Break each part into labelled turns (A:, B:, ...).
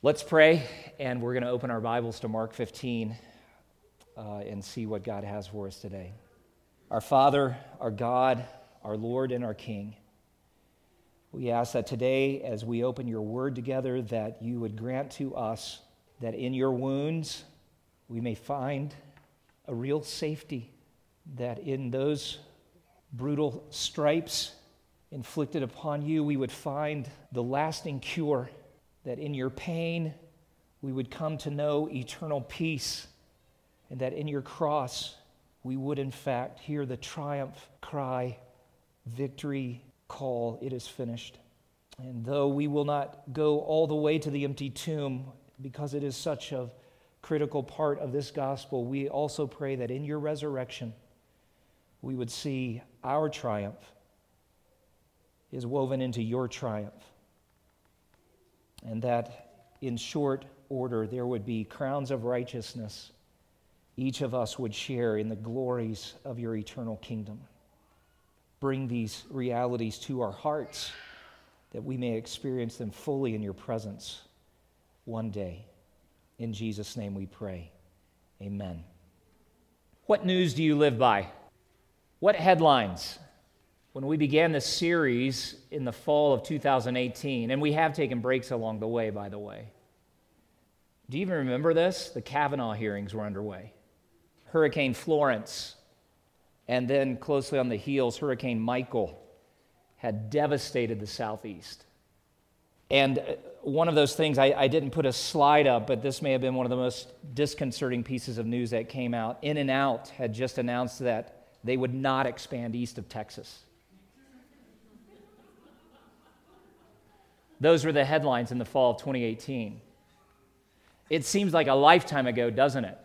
A: Let's pray, and we're going to open our Bibles to Mark 15 uh, and see what God has for us today. Our Father, our God, our Lord, and our King, we ask that today, as we open your word together, that you would grant to us that in your wounds we may find a real safety, that in those brutal stripes inflicted upon you, we would find the lasting cure that in your pain we would come to know eternal peace, and that in your cross we would, in fact, hear the triumph cry, victory call, it is finished. And though we will not go all the way to the empty tomb because it is such a critical part of this gospel, we also pray that in your resurrection we would see our triumph is woven into your triumph and that in short order there would be crowns of righteousness each of us would share in the glories of your eternal kingdom. Bring these realities to our hearts that we may experience them fully in your presence one day. In Jesus' name we pray. Amen. What news do you live by? What headlines? When we began this series in the fall of 2018, and we have taken breaks along the way, by the way. Do you even remember this? The Kavanaugh hearings were underway. Hurricane Florence, and then closely on the heels, Hurricane Michael had devastated the Southeast. And uh, one of those things, I, I, didn't put a slide up, but this may have been one of the most disconcerting pieces of news that came out. In and Out had just announced that they would not expand east of Texas. Those were the headlines in the fall of 2018. It seems like a lifetime ago, doesn't it?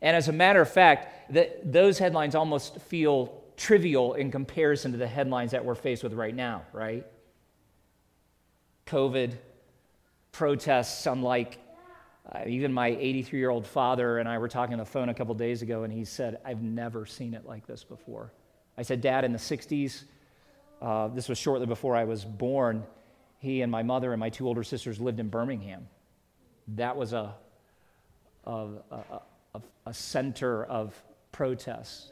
A: And as a matter of fact, the, those headlines almost feel trivial in comparison to the headlines that we're faced with right now, right? COVID, protests, unlike uh, even my 83 year old father and I were talking on the phone a couple days ago, and he said, I've never seen it like this before. I said, Dad, in the 60s, uh, this was shortly before I was born, he and my mother and my two older sisters lived in Birmingham. That was a, a, a, a center of protests.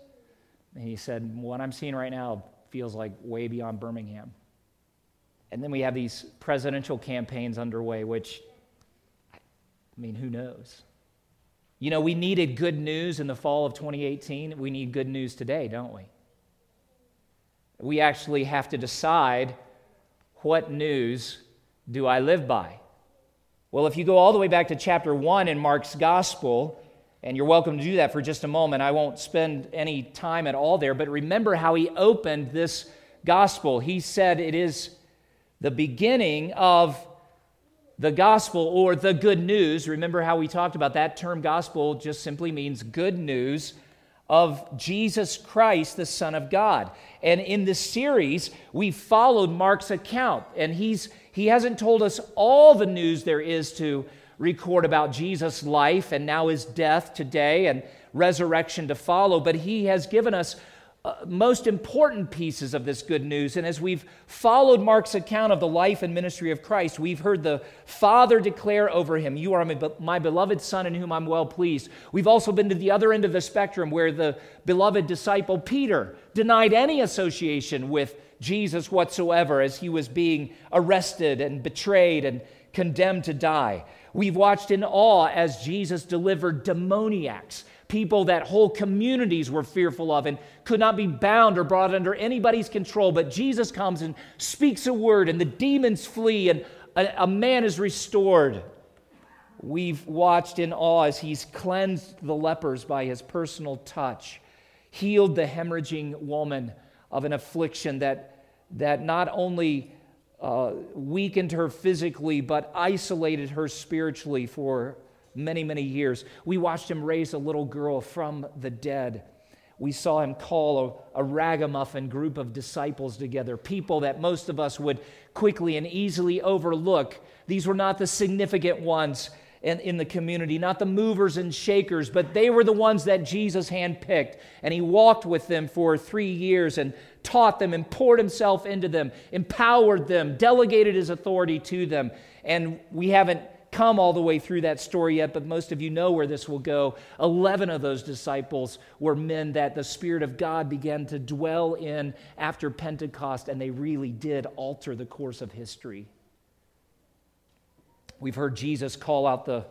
A: And he said, What I'm seeing right now feels like way beyond Birmingham. And then we have these presidential campaigns underway, which, I mean, who knows? You know, we needed good news in the fall of 2018. We need good news today, don't we? We actually have to decide what news do I live by? Well, if you go all the way back to chapter 1 in Mark's gospel, and you're welcome to do that for just a moment, I won't spend any time at all there, but remember how he opened this gospel. He said it is the beginning of the gospel or the good news. Remember how we talked about that term gospel just simply means good news of Jesus Christ, the Son of God. And in this series, we followed Mark's account, and he's, he hasn't told us all the news there is to record about Jesus' life and now his death today and resurrection to follow, but he has given us uh, most important pieces of this good news. And as we've followed Mark's account of the life and ministry of Christ, we've heard the Father declare over him, You are my, my beloved Son in whom I'm well pleased. We've also been to the other end of the spectrum where the beloved disciple Peter denied any association with Jesus whatsoever as he was being arrested and betrayed and condemned to die. We've watched in awe as Jesus delivered demoniacs people that whole communities were fearful of and could not be bound or brought under anybody's control. But Jesus comes and speaks a word, and the demons flee, and a, a man is restored. We've watched in awe as he's cleansed the lepers by his personal touch, healed the hemorrhaging woman of an affliction that, that not only uh, weakened her physically, but isolated her spiritually for many, many years. We watched him raise a little girl from the dead. We saw him call a, a, ragamuffin group of disciples together, people that most of us would quickly and easily overlook. These were not the significant ones in, in the community, not the movers and shakers, but they were the ones that Jesus handpicked. And he walked with them for three years and taught them and poured himself into them, empowered them, delegated his authority to them. And we haven't come all the way through that story yet, but most of you know where this will go. 11 of those disciples were men that the Spirit of God began to dwell in after Pentecost, and they really did alter the course of history. We've heard Jesus call out the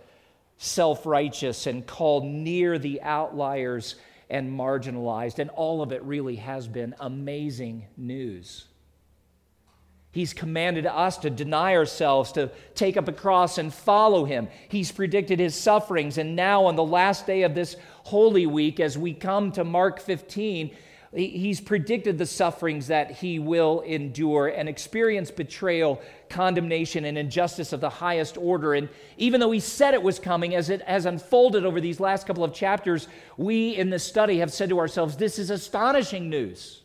A: self righteous and call near the outliers and marginalized, and all of it really has been amazing news. He's commanded us to deny ourselves, to take up a cross and follow him. He's predicted his sufferings. And now, on the last day of this Holy Week, as we come to Mark 15, he's predicted the sufferings that he will endure and experience betrayal, condemnation, and injustice of the highest order. And even though he said it was coming, as it has unfolded over these last couple of chapters, we in this study have said to ourselves, this is astonishing news.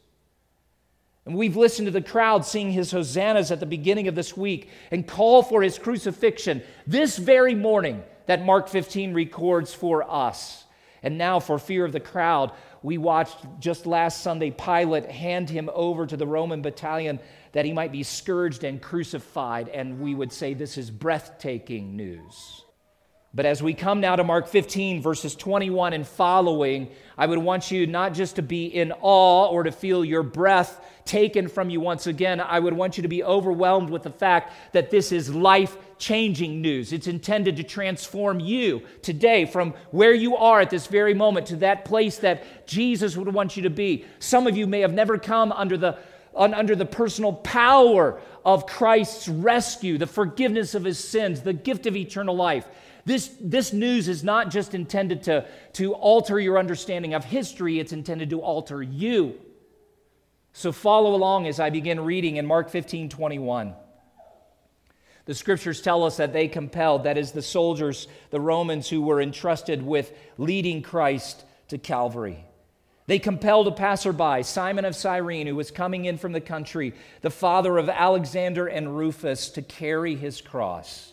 A: And we've listened to the crowd sing his hosannas at the beginning of this week and call for his crucifixion this very morning that Mark 15 records for us. And now, for fear of the crowd, we watched just last Sunday Pilate hand him over to the Roman battalion that he might be scourged and crucified. And we would say this is breathtaking news. But as we come now to Mark 15, verses 21 and following, I would want you not just to be in awe or to feel your breath taken from you once again. I would want you to be overwhelmed with the fact that this is life changing news. It's intended to transform you today from where you are at this very moment to that place that Jesus would want you to be. Some of you may have never come under the under the personal power of Christ's rescue, the forgiveness of his sins, the gift of eternal life. This, this news is not just intended to, to alter your understanding of history, it's intended to alter you. So follow along as I begin reading in Mark 15 21. The scriptures tell us that they compelled, that is, the soldiers, the Romans who were entrusted with leading Christ to Calvary. They compelled a passerby, Simon of Cyrene, who was coming in from the country, the father of Alexander and Rufus, to carry his cross.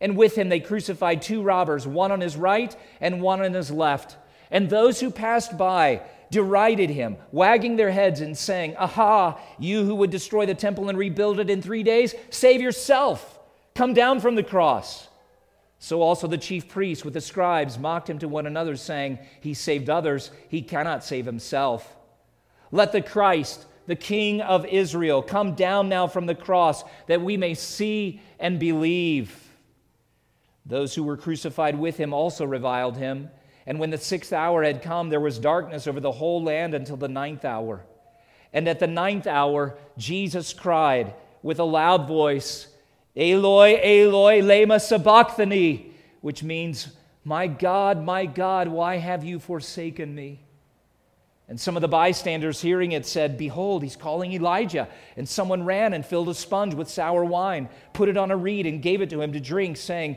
A: And with him they crucified two robbers, one on his right and one on his left. And those who passed by derided him, wagging their heads and saying, Aha, you who would destroy the temple and rebuild it in three days, save yourself. Come down from the cross. So also the chief priests with the scribes mocked him to one another, saying, He saved others, he cannot save himself. Let the Christ, the King of Israel, come down now from the cross, that we may see and believe. Those who were crucified with him also reviled him. And when the sixth hour had come, there was darkness over the whole land until the ninth hour. And at the ninth hour, Jesus cried with a loud voice, Eloi, Eloi, lema sabachthani, which means, My God, my God, why have you forsaken me? And some of the bystanders hearing it said, Behold, he's calling Elijah. And someone ran and filled a sponge with sour wine, put it on a reed, and gave it to him to drink, saying,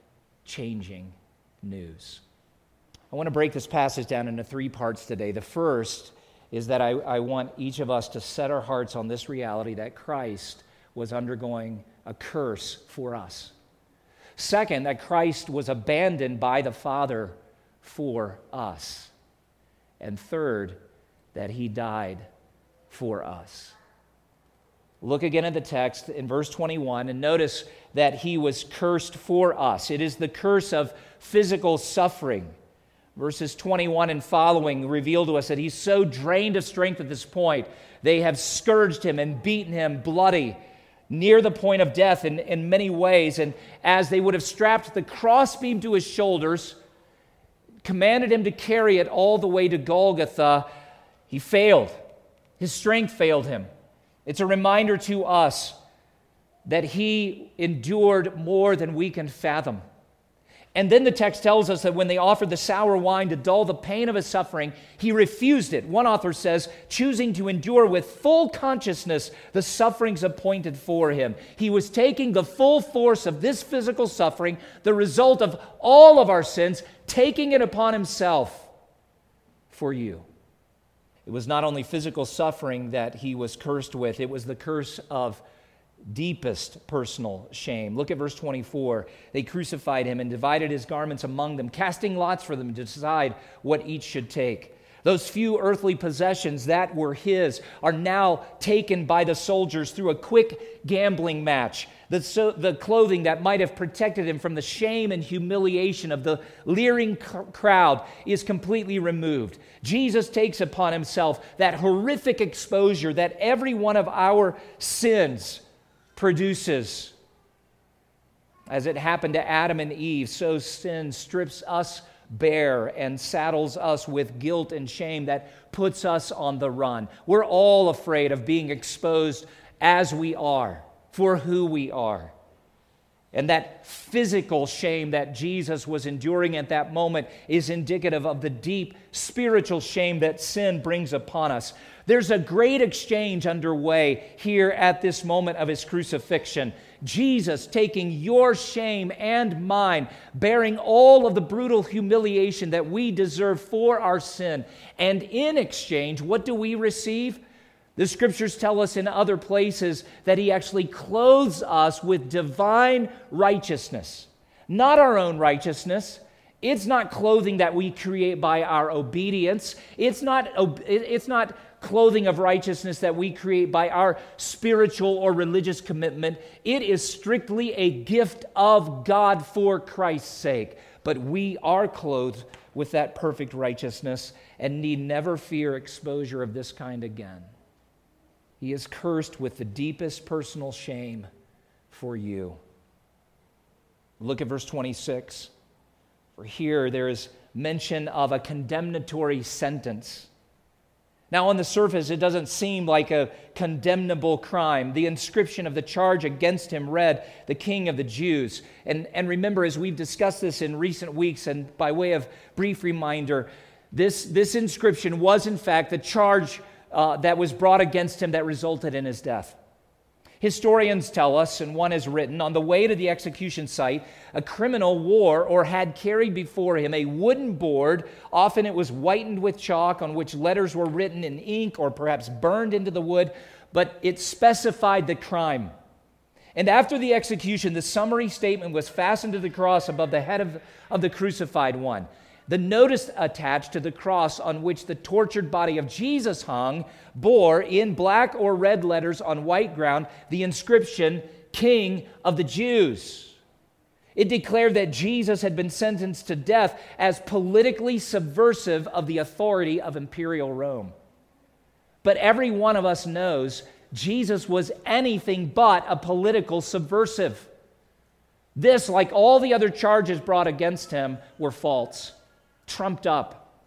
A: changing news. I want to break this passage down into three parts today. The first is that I, I want each of us to set our hearts on this reality that Christ was undergoing a curse for us. Second, that Christ was abandoned by the Father for us. And third, that he died for us. Look again at the text in verse 21 and notice that he was cursed for us. It is the curse of physical suffering. Verses 21 and following reveal to us that he's so drained of strength at this point. They have scourged him and beaten him bloody near the point of death in, in many ways. And as they would have strapped the crossbeam to his shoulders, commanded him to carry it all the way to Golgotha, he failed. His strength failed him. It's a reminder to us that he endured more than we can fathom. And then the text tells us that when they offered the sour wine to dull the pain of his suffering, he refused it. One author says, choosing to endure with full consciousness the sufferings appointed for him. He was taking the full force of this physical suffering, the result of all of our sins, taking it upon himself for you. It was not only physical suffering that he was cursed with, it was the curse of deepest personal shame. Look at verse 24. They crucified him and divided his garments among them, casting lots for them to decide what each should take. Those few earthly possessions that were his are now taken by the soldiers through a quick gambling match. The, so, the clothing that might have protected him from the shame and humiliation of the leering crowd is completely removed. Jesus takes upon himself that horrific exposure that every one of our sins produces. As it happened to Adam and Eve, so sin strips us bare and saddles us with guilt and shame that puts us on the run. We're all afraid of being exposed as we are, for who we are. And that physical shame that Jesus was enduring at that moment is indicative of the deep spiritual shame that sin brings upon us. There's a great exchange underway here at this moment of his crucifixion. Jesus taking your shame and mine, bearing all of the brutal humiliation that we deserve for our sin. And in exchange, what do we receive? The scriptures tell us in other places that he actually clothes us with divine righteousness, not our own righteousness. It's not clothing that we create by our obedience. It's not, it's not clothing of righteousness that we create by our spiritual or religious commitment. It is strictly a gift of God for Christ's sake. But we are clothed with that perfect righteousness and need never fear exposure of this kind again. He is cursed with the deepest personal shame for you. Look at verse 26. For here there is mention of a condemnatory sentence. Now, on the surface, it doesn't seem like a condemnable crime. The inscription of the charge against him read, the King of the Jews. And, and remember, as we've discussed this in recent weeks, and by way of brief reminder, this, this inscription was, in fact, the charge uh, that was brought against him that resulted in his death. Historians tell us, and one has written, on the way to the execution site, a criminal wore or had carried before him a wooden board. Often it was whitened with chalk on which letters were written in ink or perhaps burned into the wood, but it specified the crime. And after the execution, the summary statement was fastened to the cross above the head of, of the crucified one. The notice attached to the cross on which the tortured body of Jesus hung bore in black or red letters on white ground the inscription, King of the Jews. It declared that Jesus had been sentenced to death as politically subversive of the authority of imperial Rome. But every one of us knows Jesus was anything but a political subversive. This, like all the other charges brought against him, were false trumped up.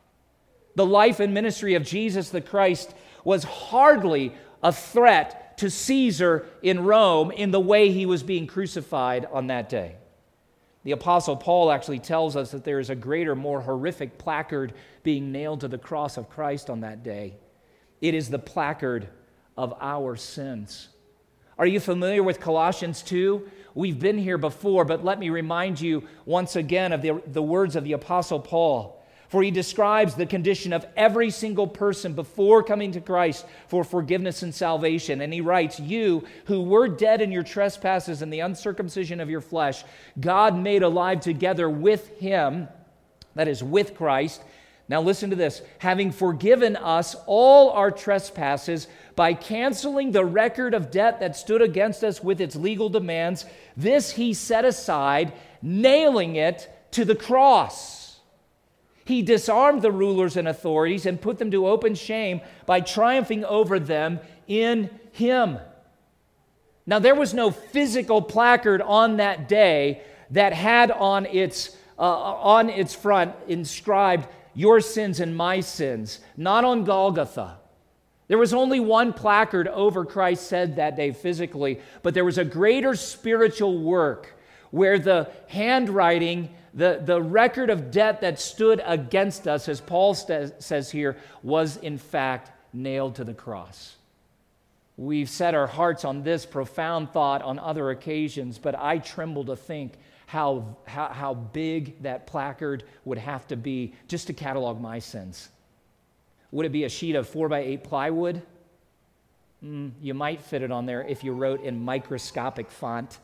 A: The life and ministry of Jesus the Christ was hardly a threat to Caesar in Rome in the way he was being crucified on that day. The Apostle Paul actually tells us that there is a greater, more horrific placard being nailed to the cross of Christ on that day. It is the placard of our sins. Are you familiar with Colossians 2? We've been here before, but let me remind you once again of the, the words of the Apostle Paul. For he describes the condition of every single person before coming to Christ for forgiveness and salvation. And he writes, You who were dead in your trespasses and the uncircumcision of your flesh, God made alive together with him, that is, with Christ. Now listen to this having forgiven us all our trespasses by canceling the record of debt that stood against us with its legal demands. This he set aside, nailing it to the cross. He disarmed the rulers and authorities and put them to open shame by triumphing over them in him. Now, there was no physical placard on that day that had on its uh, on its front inscribed, Your sins and my sins, not on Golgotha. There was only one placard over Christ's head that day physically, but there was a greater spiritual work where the handwriting, the, the record of debt that stood against us, as Paul st- says here, was in fact nailed to the cross. We've set our hearts on this profound thought on other occasions, but I tremble to think how, how, how big that placard would have to be just to catalog my sins. Would it be a sheet of four by eight plywood? Mm, you might fit it on there if you wrote in microscopic font.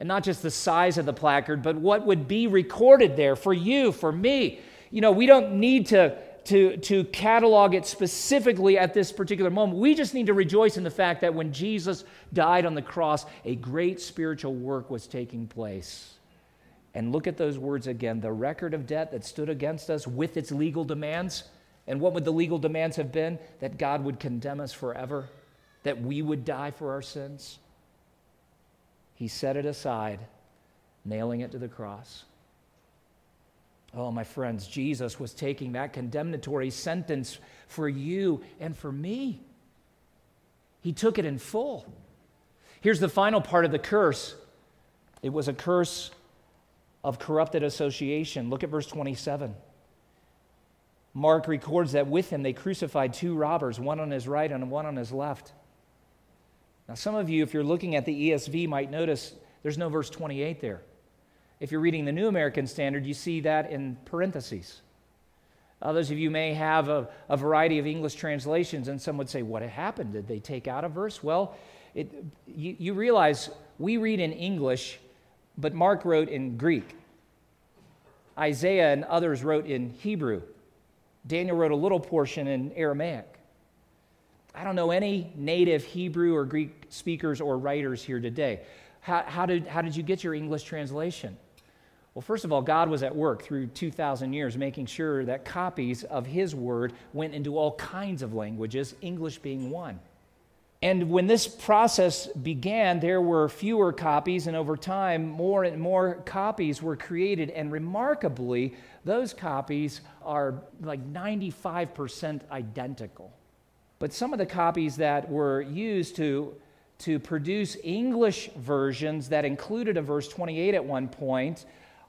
A: And not just the size of the placard, but what would be recorded there for you, for me. You know, we don't need to to, to catalog it specifically at this particular moment. We just need to rejoice in the fact that when Jesus died on the cross, a great spiritual work was taking place. And look at those words again the record of debt that stood against us with its legal demands. And what would the legal demands have been? That God would condemn us forever, that we would die for our sins. He set it aside, nailing it to the cross. Oh, my friends, Jesus was taking that condemnatory sentence for you and for me. He took it in full. Here's the final part of the curse it was a curse of corrupted association. Look at verse 27. Mark records that with him they crucified two robbers, one on his right and one on his left. Now, some of you, if you're looking at the ESV, might notice there's no verse 28 there. If you're reading the New American Standard, you see that in parentheses. Others of you may have a, a variety of English translations, and some would say, What happened? Did they take out a verse? Well, it, you, you realize we read in English, but Mark wrote in Greek. Isaiah and others wrote in Hebrew. Daniel wrote a little portion in Aramaic. I don't know any native Hebrew or Greek speakers or writers here today. How, how, did, how did you get your English translation? Well, first of all, God was at work through 2,000 years making sure that copies of His Word went into all kinds of languages, English being one. And when this process began, there were fewer copies, and over time, more and more copies were created. And remarkably, those copies are like 95% identical. But some of the copies that were used to, to produce English versions that included a verse 28 at one point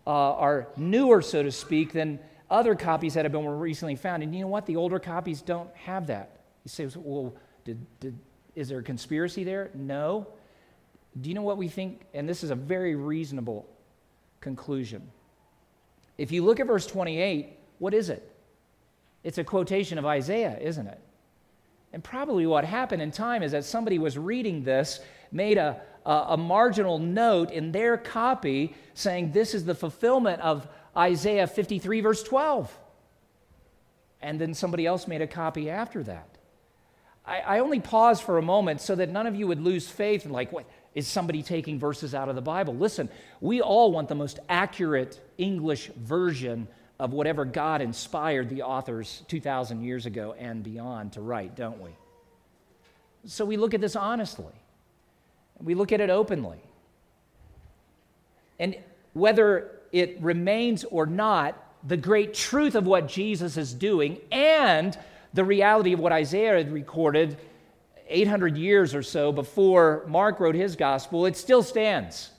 A: uh, are newer, so to speak, than other copies that have been recently found. And you know what? The older copies don't have that. You say, well, did, did, is there a conspiracy there? No. Do you know what we think? And this is a very reasonable conclusion. If you look at verse 28, what is it? It's a quotation of Isaiah, isn't it? And probably what happened in time is that somebody was reading this, made a, a, a marginal note in their copy saying this is the fulfillment of Isaiah 53, verse 12. And then somebody else made a copy after that. I, I only pause for a moment so that none of you would lose faith and, like, what? Is somebody taking verses out of the Bible? Listen, we all want the most accurate English version of whatever God inspired the authors 2,000 years ago and beyond to write, don't we? So we look at this honestly. We look at it openly. And whether it remains or not, the great truth of what Jesus is doing and the reality of what Isaiah had recorded 800 years or so before Mark wrote his gospel, it still stands.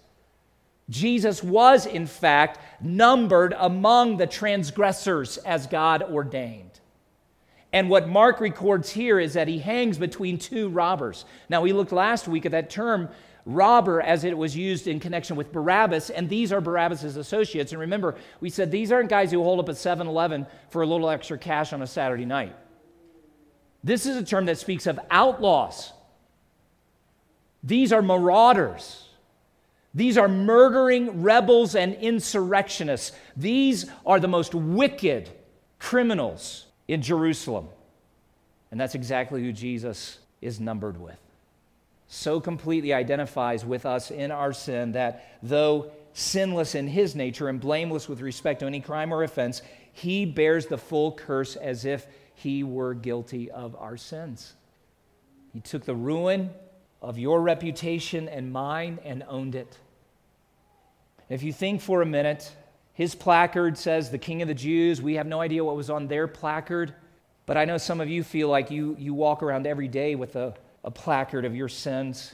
A: Jesus was, in fact, numbered among the transgressors as God ordained. And what Mark records here is that he hangs between two robbers. Now, we looked last week at that term robber as it was used in connection with Barabbas, and these are Barabbas' associates. And remember, we said these aren't guys who hold up a 7 Eleven for a little extra cash on a Saturday night. This is a term that speaks of outlaws. These are marauders. These are murdering rebels and insurrectionists. These are the most wicked criminals in Jerusalem. And that's exactly who Jesus is numbered with. So completely identifies with us in our sin that though sinless in his nature and blameless with respect to any crime or offense, he bears the full curse as if he were guilty of our sins. He took the ruin of your reputation and mine and owned it. If you think for a minute His placard says, The King of the Jews. We have no idea what was on their placard. But I know some of you feel like you, you walk around every day with a, a placard of your sins.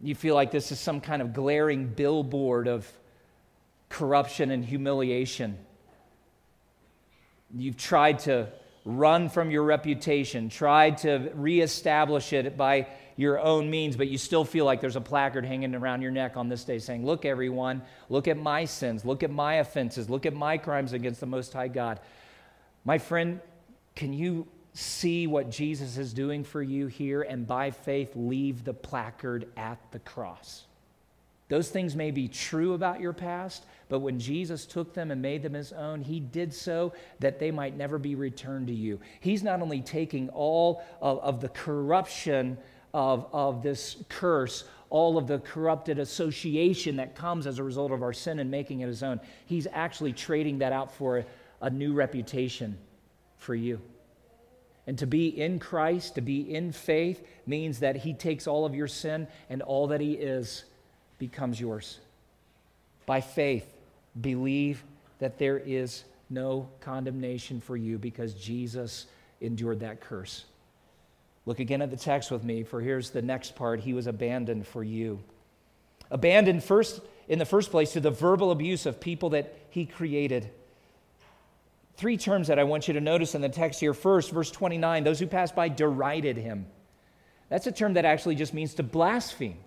A: You feel like this is some kind of glaring billboard of corruption and humiliation. You've tried to run from your reputation, try to reestablish it by your own means, but you still feel like there's a placard hanging around your neck on this day saying, Look, everyone, look at my sins, look at my offenses, look at my crimes against the Most High God. My friend, can you see what Jesus is doing for you here and by faith leave the placard at the cross? Those things may be true about your past, but when Jesus took them and made them his own, he did so that they might never be returned to you. He's not only taking all of, of the corruption of, of this curse, all of the corrupted association that comes as a result of our sin and making it his own, he's actually trading that out for a, a new reputation for you. And to be in Christ, to be in faith, means that he takes all of your sin and all that he is becomes yours. By faith, believe that there is no condemnation for you because Jesus endured that curse. Look again at the text with me, for here's the next part. He was abandoned for you. Abandoned first in the first place to the verbal abuse of people that he created. Three terms that I want you to notice in the text here. First, verse 29, those who passed by derided him. That's a term that actually just means to blaspheme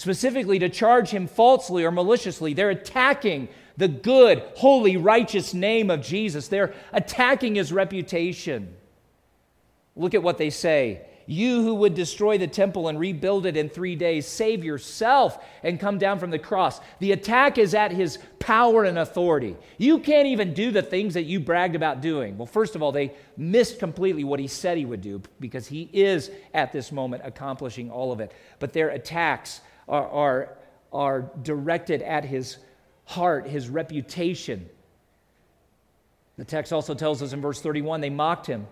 A: specifically to charge him falsely or maliciously. They're attacking the good, holy, righteous name of Jesus. They're attacking his reputation. Look at what they say. You who would destroy the temple and rebuild it in three days, save yourself and come down from the cross. The attack is at his power and authority. You can't even do the things that you bragged about doing. Well, first of all, they missed completely what he said he would do because he is at this moment accomplishing all of it. But their attacks are, are, are directed at his heart, his reputation. The text also tells us in verse 31 they mocked him.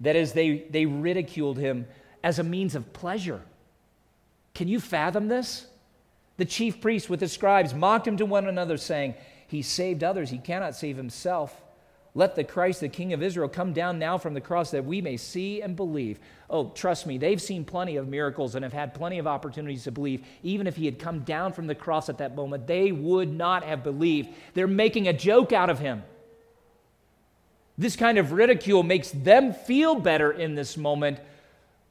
A: That is, they, they ridiculed him as a means of pleasure. Can you fathom this? The chief priests with the scribes mocked him to one another, saying, He saved others, he cannot save himself. Let the Christ, the King of Israel, come down now from the cross that we may see and believe. Oh, trust me, they've seen plenty of miracles and have had plenty of opportunities to believe. Even if he had come down from the cross at that moment, they would not have believed. They're making a joke out of him. This kind of ridicule makes them feel better in this moment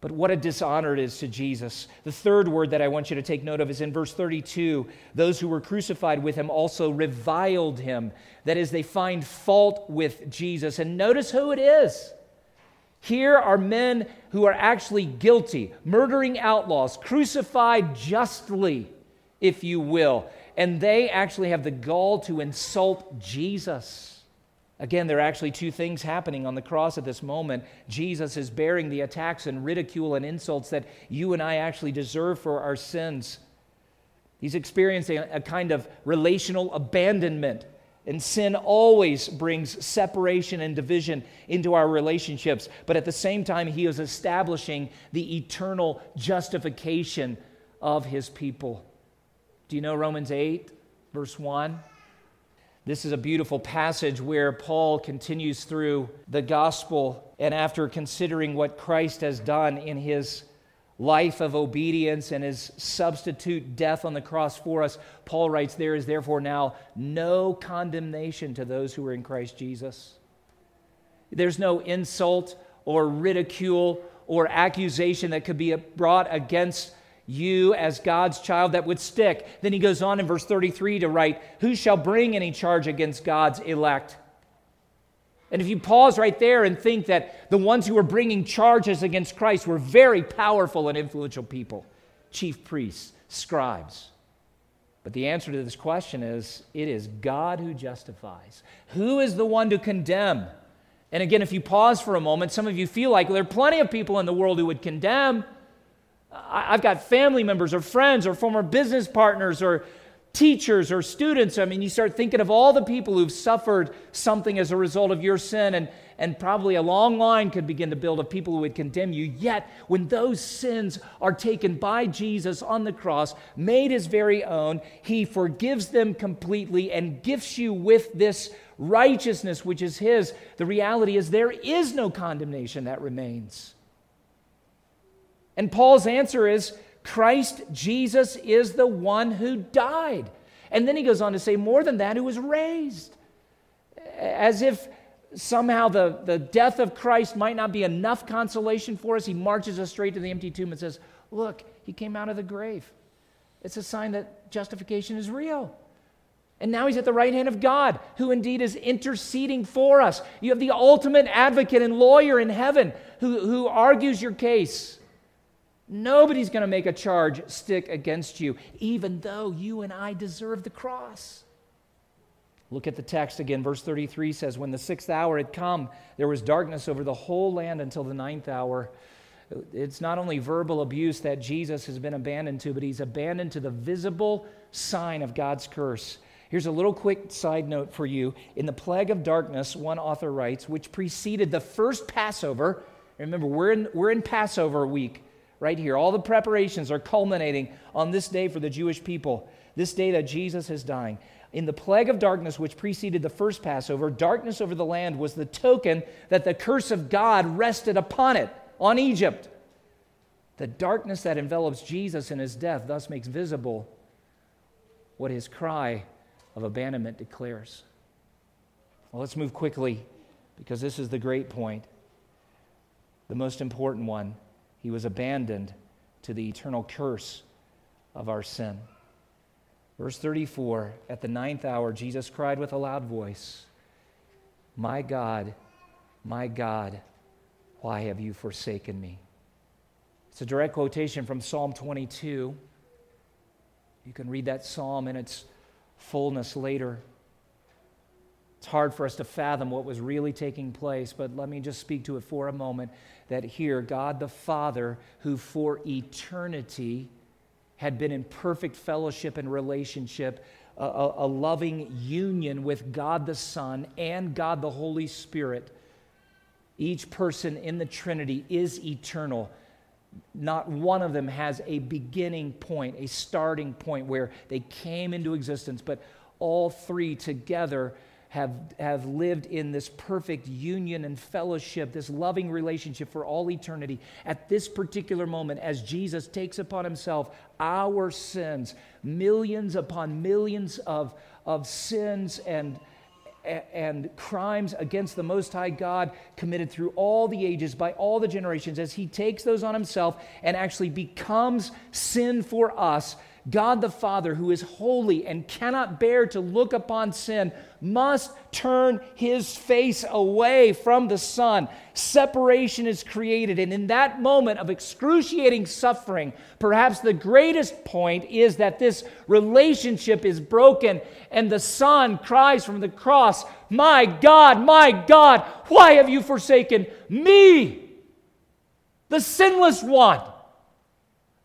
A: but what a dishonor it is to Jesus. The third word that I want you to take note of is in verse 32. Those who were crucified with him also reviled him. That is, they find fault with Jesus. And notice who it is. Here are men who are actually guilty, murdering outlaws, crucified justly, if you will. And they actually have the gall to insult Jesus. Again, there are actually two things happening on the cross at this moment. Jesus is bearing the attacks and ridicule and insults that you and I actually deserve for our sins. He's experiencing a kind of relational abandonment. And sin always brings separation and division into our relationships. But at the same time, he is establishing the eternal justification of his people. Do you know Romans 8, verse 1? This is a beautiful passage where Paul continues through the gospel, and after considering what Christ has done in his life of obedience and his substitute death on the cross for us, Paul writes, There is therefore now no condemnation to those who are in Christ Jesus. There's no insult or ridicule or accusation that could be brought against you as God's child that would stick. Then he goes on in verse 33 to write, Who shall bring any charge against God's elect? And if you pause right there and think that the ones who were bringing charges against Christ were very powerful and influential people chief priests, scribes. But the answer to this question is it is God who justifies. Who is the one to condemn? And again, if you pause for a moment, some of you feel like well, there are plenty of people in the world who would condemn. I've got family members or friends or former business partners or teachers or students. I mean, you start thinking of all the people who've suffered something as a result of your sin, and, and probably a long line could begin to build of people who would condemn you. Yet, when those sins are taken by Jesus on the cross, made his very own, he forgives them completely and gifts you with this righteousness which is his. The reality is there is no condemnation that remains. And Paul's answer is Christ Jesus is the one who died. And then he goes on to say, more than that, who was raised. As if somehow the, the death of Christ might not be enough consolation for us, he marches us straight to the empty tomb and says, Look, he came out of the grave. It's a sign that justification is real. And now he's at the right hand of God, who indeed is interceding for us. You have the ultimate advocate and lawyer in heaven who, who argues your case. Nobody's going to make a charge stick against you, even though you and I deserve the cross. Look at the text again. Verse 33 says, When the sixth hour had come, there was darkness over the whole land until the ninth hour. It's not only verbal abuse that Jesus has been abandoned to, but he's abandoned to the visible sign of God's curse. Here's a little quick side note for you. In the plague of darkness, one author writes, which preceded the first Passover. Remember, we're in, we're in Passover week right here. All the preparations are culminating on this day for the Jewish people, this day that Jesus is dying. In the plague of darkness, which preceded the first Passover, darkness over the land was the token that the curse of God rested upon it, on Egypt. The darkness that envelops Jesus in his death thus makes visible what his cry of abandonment declares. Well, let's move quickly because this is the great point, the most important one. He was abandoned to the eternal curse of our sin. Verse 34 At the ninth hour, Jesus cried with a loud voice, My God, my God, why have you forsaken me? It's a direct quotation from Psalm 22. You can read that psalm in its fullness later. It's hard for us to fathom what was really taking place, but let me just speak to it for a moment. That here, God the Father, who for eternity had been in perfect fellowship and relationship, a, a, loving union with God the Son and God the Holy Spirit, each person in the Trinity is eternal. Not one of them has a beginning point, a starting point where they came into existence, but all three together have, have lived in this perfect union and fellowship, this loving relationship for all eternity. At this particular moment, as Jesus takes upon himself our sins, millions upon millions of, of sins and, and crimes against the Most High God committed through all the ages by all the generations, as he takes those on himself and actually becomes sin for us God the Father, who is holy and cannot bear to look upon sin, must turn his face away from the Son. Separation is created. And in that moment of excruciating suffering, perhaps the greatest point is that this relationship is broken, and the Son cries from the cross, My God, my God, why have you forsaken me? The sinless one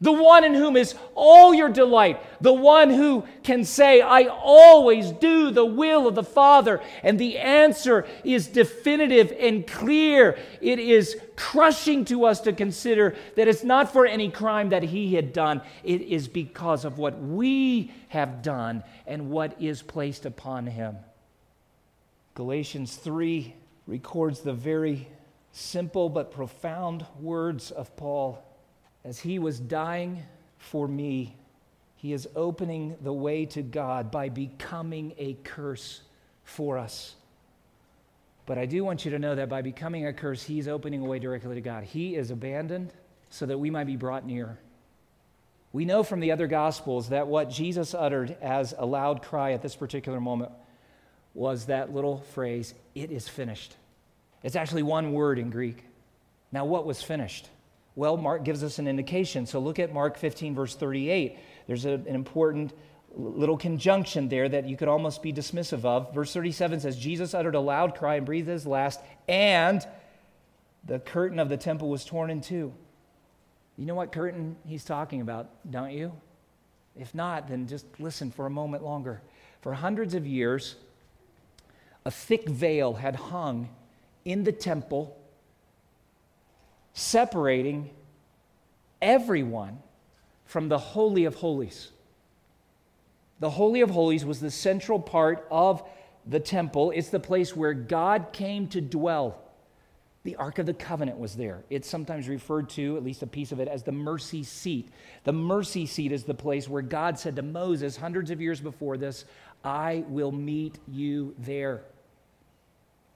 A: the one in whom is all your delight, the one who can say, I always do the will of the Father. And the answer is definitive and clear. It is crushing to us to consider that it's not for any crime that he had done, it is because of what we have done and what is placed upon him. Galatians 3 records the very simple but profound words of Paul as he was dying for me, he is opening the way to God by becoming a curse for us. But I do want you to know that by becoming a curse, he's opening a way directly to God. He is abandoned so that we might be brought near. We know from the other Gospels that what Jesus uttered as a loud cry at this particular moment was that little phrase, it is finished. It's actually one word in Greek. Now, what was finished? Well, Mark gives us an indication. So look at Mark 15, verse 38. There's a, an important little conjunction there that you could almost be dismissive of. Verse 37 says, Jesus uttered a loud cry and breathed his last, and the curtain of the temple was torn in two. You know what curtain he's talking about, don't you? If not, then just listen for a moment longer. For hundreds of years, a thick veil had hung in the temple, separating everyone from the Holy of Holies. The Holy of Holies was the central part of the temple. It's the place where God came to dwell. The Ark of the Covenant was there. It's sometimes referred to, at least a piece of it, as the mercy seat. The mercy seat is the place where God said to Moses hundreds of years before this, I will meet you there.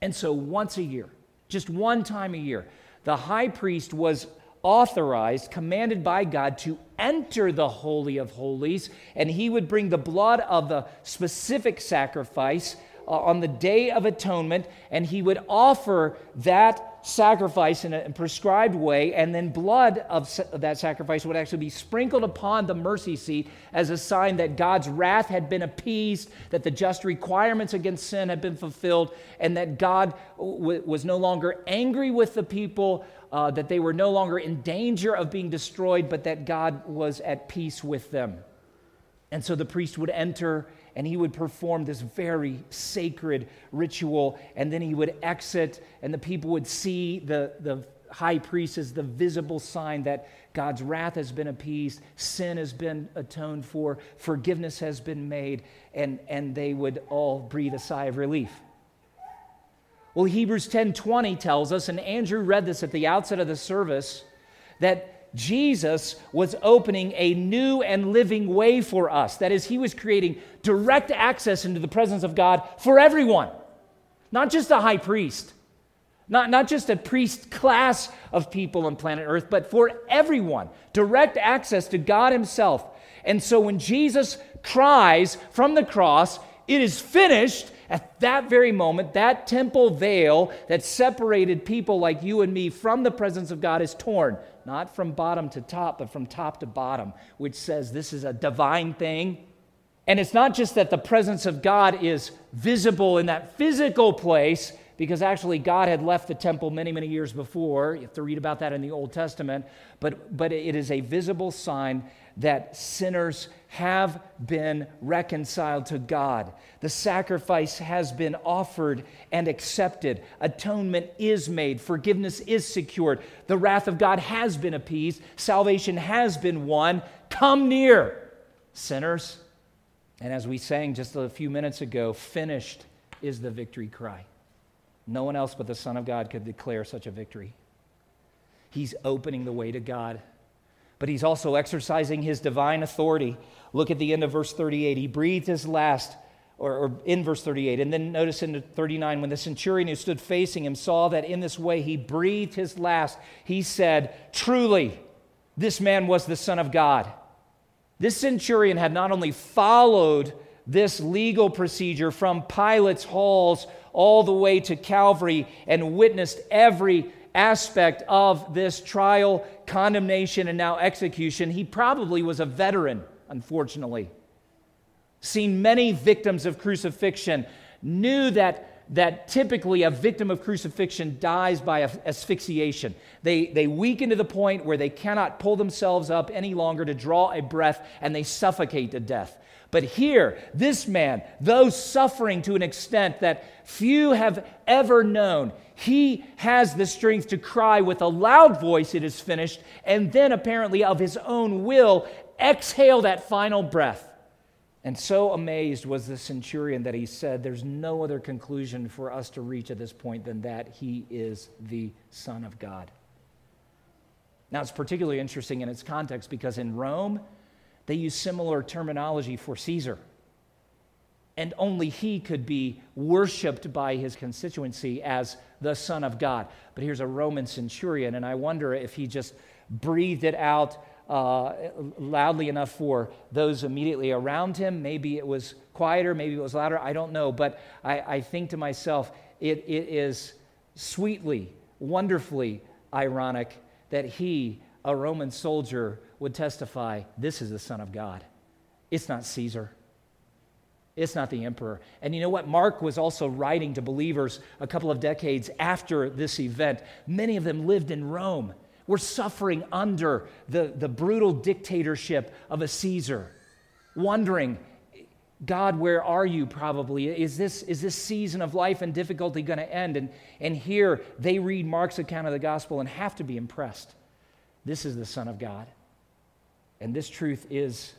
A: And so once a year, just one time a year, the high priest was authorized, commanded by God to enter the Holy of Holies, and he would bring the blood of the specific sacrifice on the Day of Atonement, and he would offer that sacrifice in a prescribed way, and then blood of that sacrifice would actually be sprinkled upon the mercy seat as a sign that God's wrath had been appeased, that the just requirements against sin had been fulfilled, and that God w- was no longer angry with the people, uh, that they were no longer in danger of being destroyed, but that God was at peace with them. And so the priest would enter and he would perform this very sacred ritual, and then he would exit, and the people would see the, the high priest as the visible sign that God's wrath has been appeased, sin has been atoned for, forgiveness has been made, and, and they would all breathe a sigh of relief. Well, Hebrews 10:20 tells us, and Andrew read this at the outset of the service, that Jesus was opening a new and living way for us. That is, he was creating direct access into the presence of God for everyone, not just a high priest, not, not just a priest class of people on planet Earth, but for everyone. Direct access to God Himself. And so when Jesus cries from the cross, it is finished. At that very moment, that temple veil that separated people like you and me from the presence of God is torn not from bottom to top, but from top to bottom, which says this is a divine thing. And it's not just that the presence of God is visible in that physical place, because actually God had left the temple many, many years before. You have to read about that in the Old Testament. But, but it is a visible sign that sinners have been reconciled to God. The sacrifice has been offered and accepted. Atonement is made. Forgiveness is secured. The wrath of God has been appeased. Salvation has been won. Come near, sinners. And as we sang just a few minutes ago, finished is the victory cry. No one else but the Son of God could declare such a victory. He's opening the way to God, but he's also exercising his divine authority. Look at the end of verse 38. He breathed his last, or, or, in verse 38. And then notice in 39, when the centurion who stood facing him saw that in this way he breathed his last, he said, Truly, this man was the Son of God. This centurion had not only followed this legal procedure from Pilate's halls all the way to Calvary and witnessed every aspect of this trial, condemnation, and now execution, he probably was a veteran, unfortunately. Seen many victims of crucifixion, knew that, that typically a victim of crucifixion dies by asphyxiation. They, they weaken to the point where they cannot pull themselves up any longer to draw a breath and they suffocate to death. But here, this man, though suffering to an extent that few have ever known, he has the strength to cry with a loud voice, It is finished, and then apparently of his own will exhale that final breath. And so amazed was the centurion that he said, There's no other conclusion for us to reach at this point than that he is the Son of God. Now, it's particularly interesting in its context because in Rome, they use similar terminology for Caesar. And only he could be worshiped by his constituency as the Son of God. But here's a Roman centurion, and I wonder if he just breathed it out uh, loudly enough for those immediately around him. Maybe it was quieter, maybe it was louder, I don't know. But I, I think to myself, it, it is sweetly, wonderfully ironic that he, a Roman soldier, would testify this is the Son of God. It's not Caesar. It's not the emperor. And you know what? Mark was also writing to believers a couple of decades after this event. Many of them lived in Rome, were suffering under the, the brutal dictatorship of a Caesar. wondering, God, where are you probably? Is this, is this season of life and difficulty going to end? And, and here they read Mark's account of the gospel and have to be impressed. This is the Son of God. And this truth is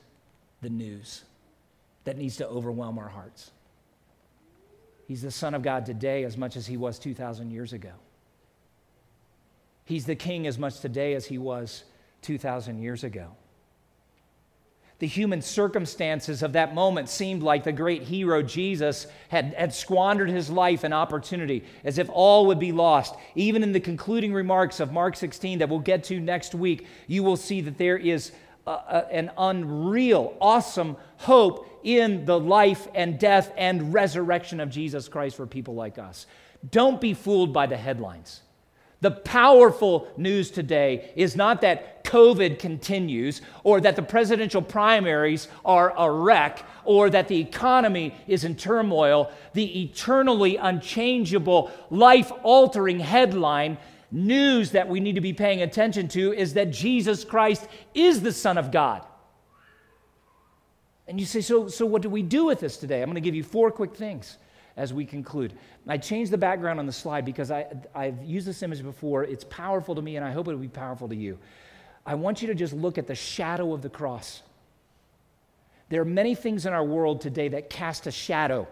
A: the news that needs to overwhelm our hearts. He's the Son of God today as much as he was 2,000 years ago. He's the King as much today as he was 2,000 years ago. The human circumstances of that moment seemed like the great hero Jesus had, had squandered his life and opportunity as if all would be lost. Even in the concluding remarks of Mark 16 that we'll get to next week, you will see that there is an unreal, awesome hope in the life and death and resurrection of Jesus Christ for people like us. Don't be fooled by the headlines. The powerful news today is not that COVID continues or that the presidential primaries are a wreck or that the economy is in turmoil. The eternally unchangeable, life altering headline news that we need to be paying attention to is that Jesus Christ is the Son of God. And you say, so, so what do we do with this today? I'm going to give you four quick things as we conclude. I changed the background on the slide because I, I've used this image before. It's powerful to me, and I hope it will be powerful to you. I want you to just look at the shadow of the cross. There are many things in our world today that cast a shadow.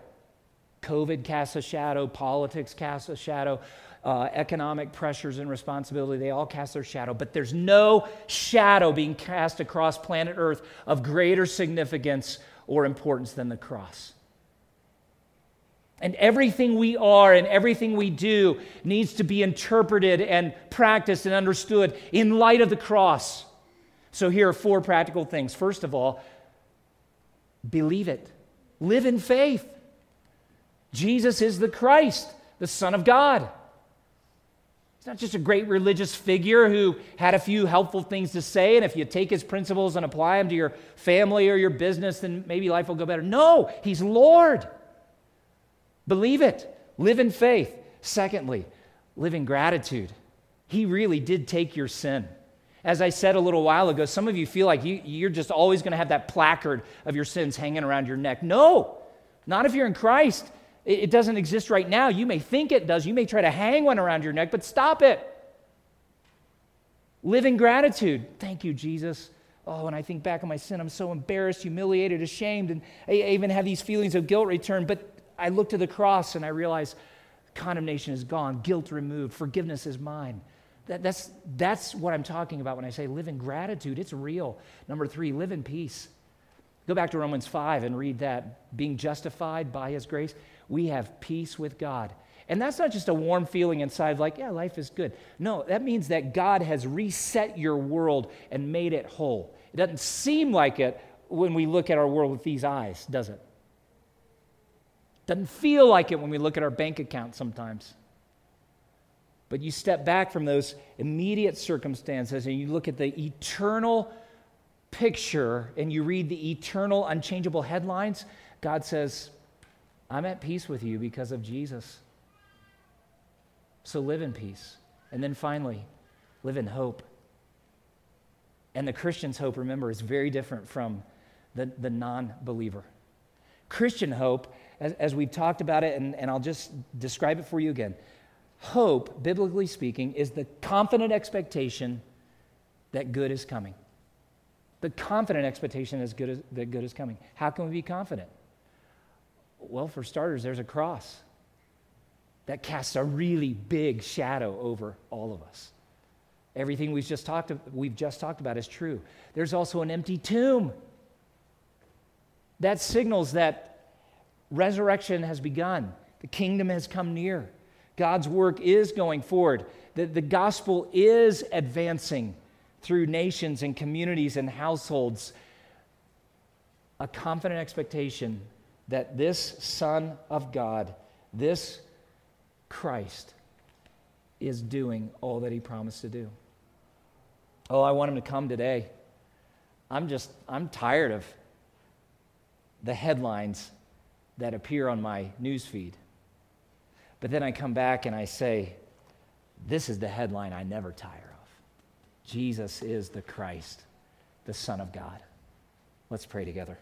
A: COVID casts a shadow, politics casts a shadow, uh, economic pressures and responsibility, they all cast their shadow. But there's no shadow being cast across planet Earth of greater significance or importance than the cross. And everything we are and everything we do needs to be interpreted and practiced and understood in light of the cross. So, here are four practical things. First of all, believe it, live in faith. Jesus is the Christ, the Son of God. Not just a great religious figure who had a few helpful things to say, and if you take his principles and apply them to your family or your business, then maybe life will go better. No, he's Lord. Believe it. Live in faith. Secondly, live in gratitude. He really did take your sin. As I said a little while ago, some of you feel like you, are just always going to have that placard of your sins hanging around your neck. No, not if you're in Christ. It, doesn't exist right now. You may think it does. You may try to hang one around your neck, but stop it. Live in gratitude. Thank you, Jesus. Oh, when I think back on my sin, I'm so embarrassed, humiliated, ashamed, and I even have these feelings of guilt return. But I look to the cross and I realize condemnation is gone, guilt removed, forgiveness is mine. That, that's, that's what I'm talking about when I say live in gratitude. It's real. Number three, live in peace. Go back to Romans 5 and read that. Being justified by his grace, we have peace with God. And that's not just a warm feeling inside, like, yeah, life is good. No, that means that God has reset your world and made it whole. It doesn't seem like it when we look at our world with these eyes, does it? Doesn't feel like it when we look at our bank account sometimes. But you step back from those immediate circumstances and you look at the eternal picture and you read the eternal, unchangeable headlines. God says, I'm at peace with you because of Jesus. So live in peace. And then finally, live in hope. And the Christian's hope, remember, is very different from the, the non believer. Christian hope as, as we've talked about it, and, and I'll just describe it for you again. Hope, biblically speaking, is the confident expectation that good is coming. The confident expectation is good as, that good is coming. How can we be confident? Well, for starters, there's a cross that casts a really big shadow over all of us. Everything we've just talked, we've just talked about is true. There's also an empty tomb. That signals that Resurrection has begun, the kingdom has come near. God's work is going forward. The, the gospel is advancing through nations and communities and households. A confident expectation that this Son of God, this Christ, is doing all that he promised to do. Oh, I want him to come today. I'm just, I'm tired of the headlines that appear on my news feed. But then I come back and I say, this is the headline I never tire of Jesus is the Christ, the Son of God. Let's pray together.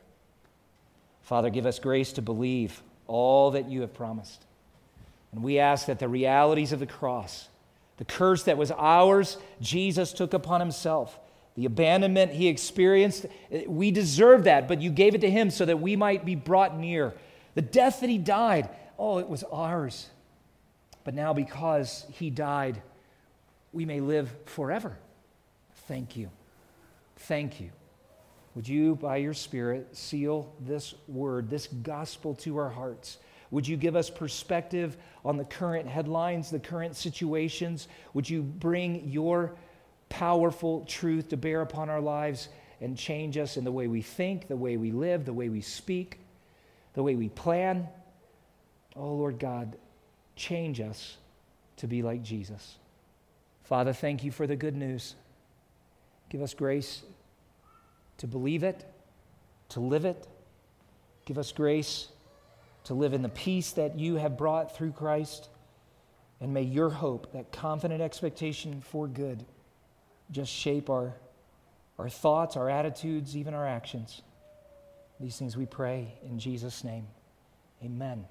A: Father, give us grace to believe all that you have promised. And we ask that the realities of the cross, the curse that was ours, Jesus took upon himself. The abandonment he experienced, we deserve that, but you gave it to him so that we might be brought near. The death that he died, oh, it was ours. But now, because he died, we may live forever. Thank you. Thank you. Would you, by your Spirit, seal this word, this gospel to our hearts? Would you give us perspective on the current headlines, the current situations? Would you bring your powerful truth to bear upon our lives and change us in the way we think, the way we live, the way we speak, the way we plan? Oh, Lord God, change us to be like Jesus. Father, thank you for the good news. Give us grace to believe it, to live it. Give us grace to live in the peace that you have brought through Christ. And may your hope, that confident expectation for good, just shape our, our thoughts, our attitudes, even our actions. These things we pray in Jesus' name. Amen.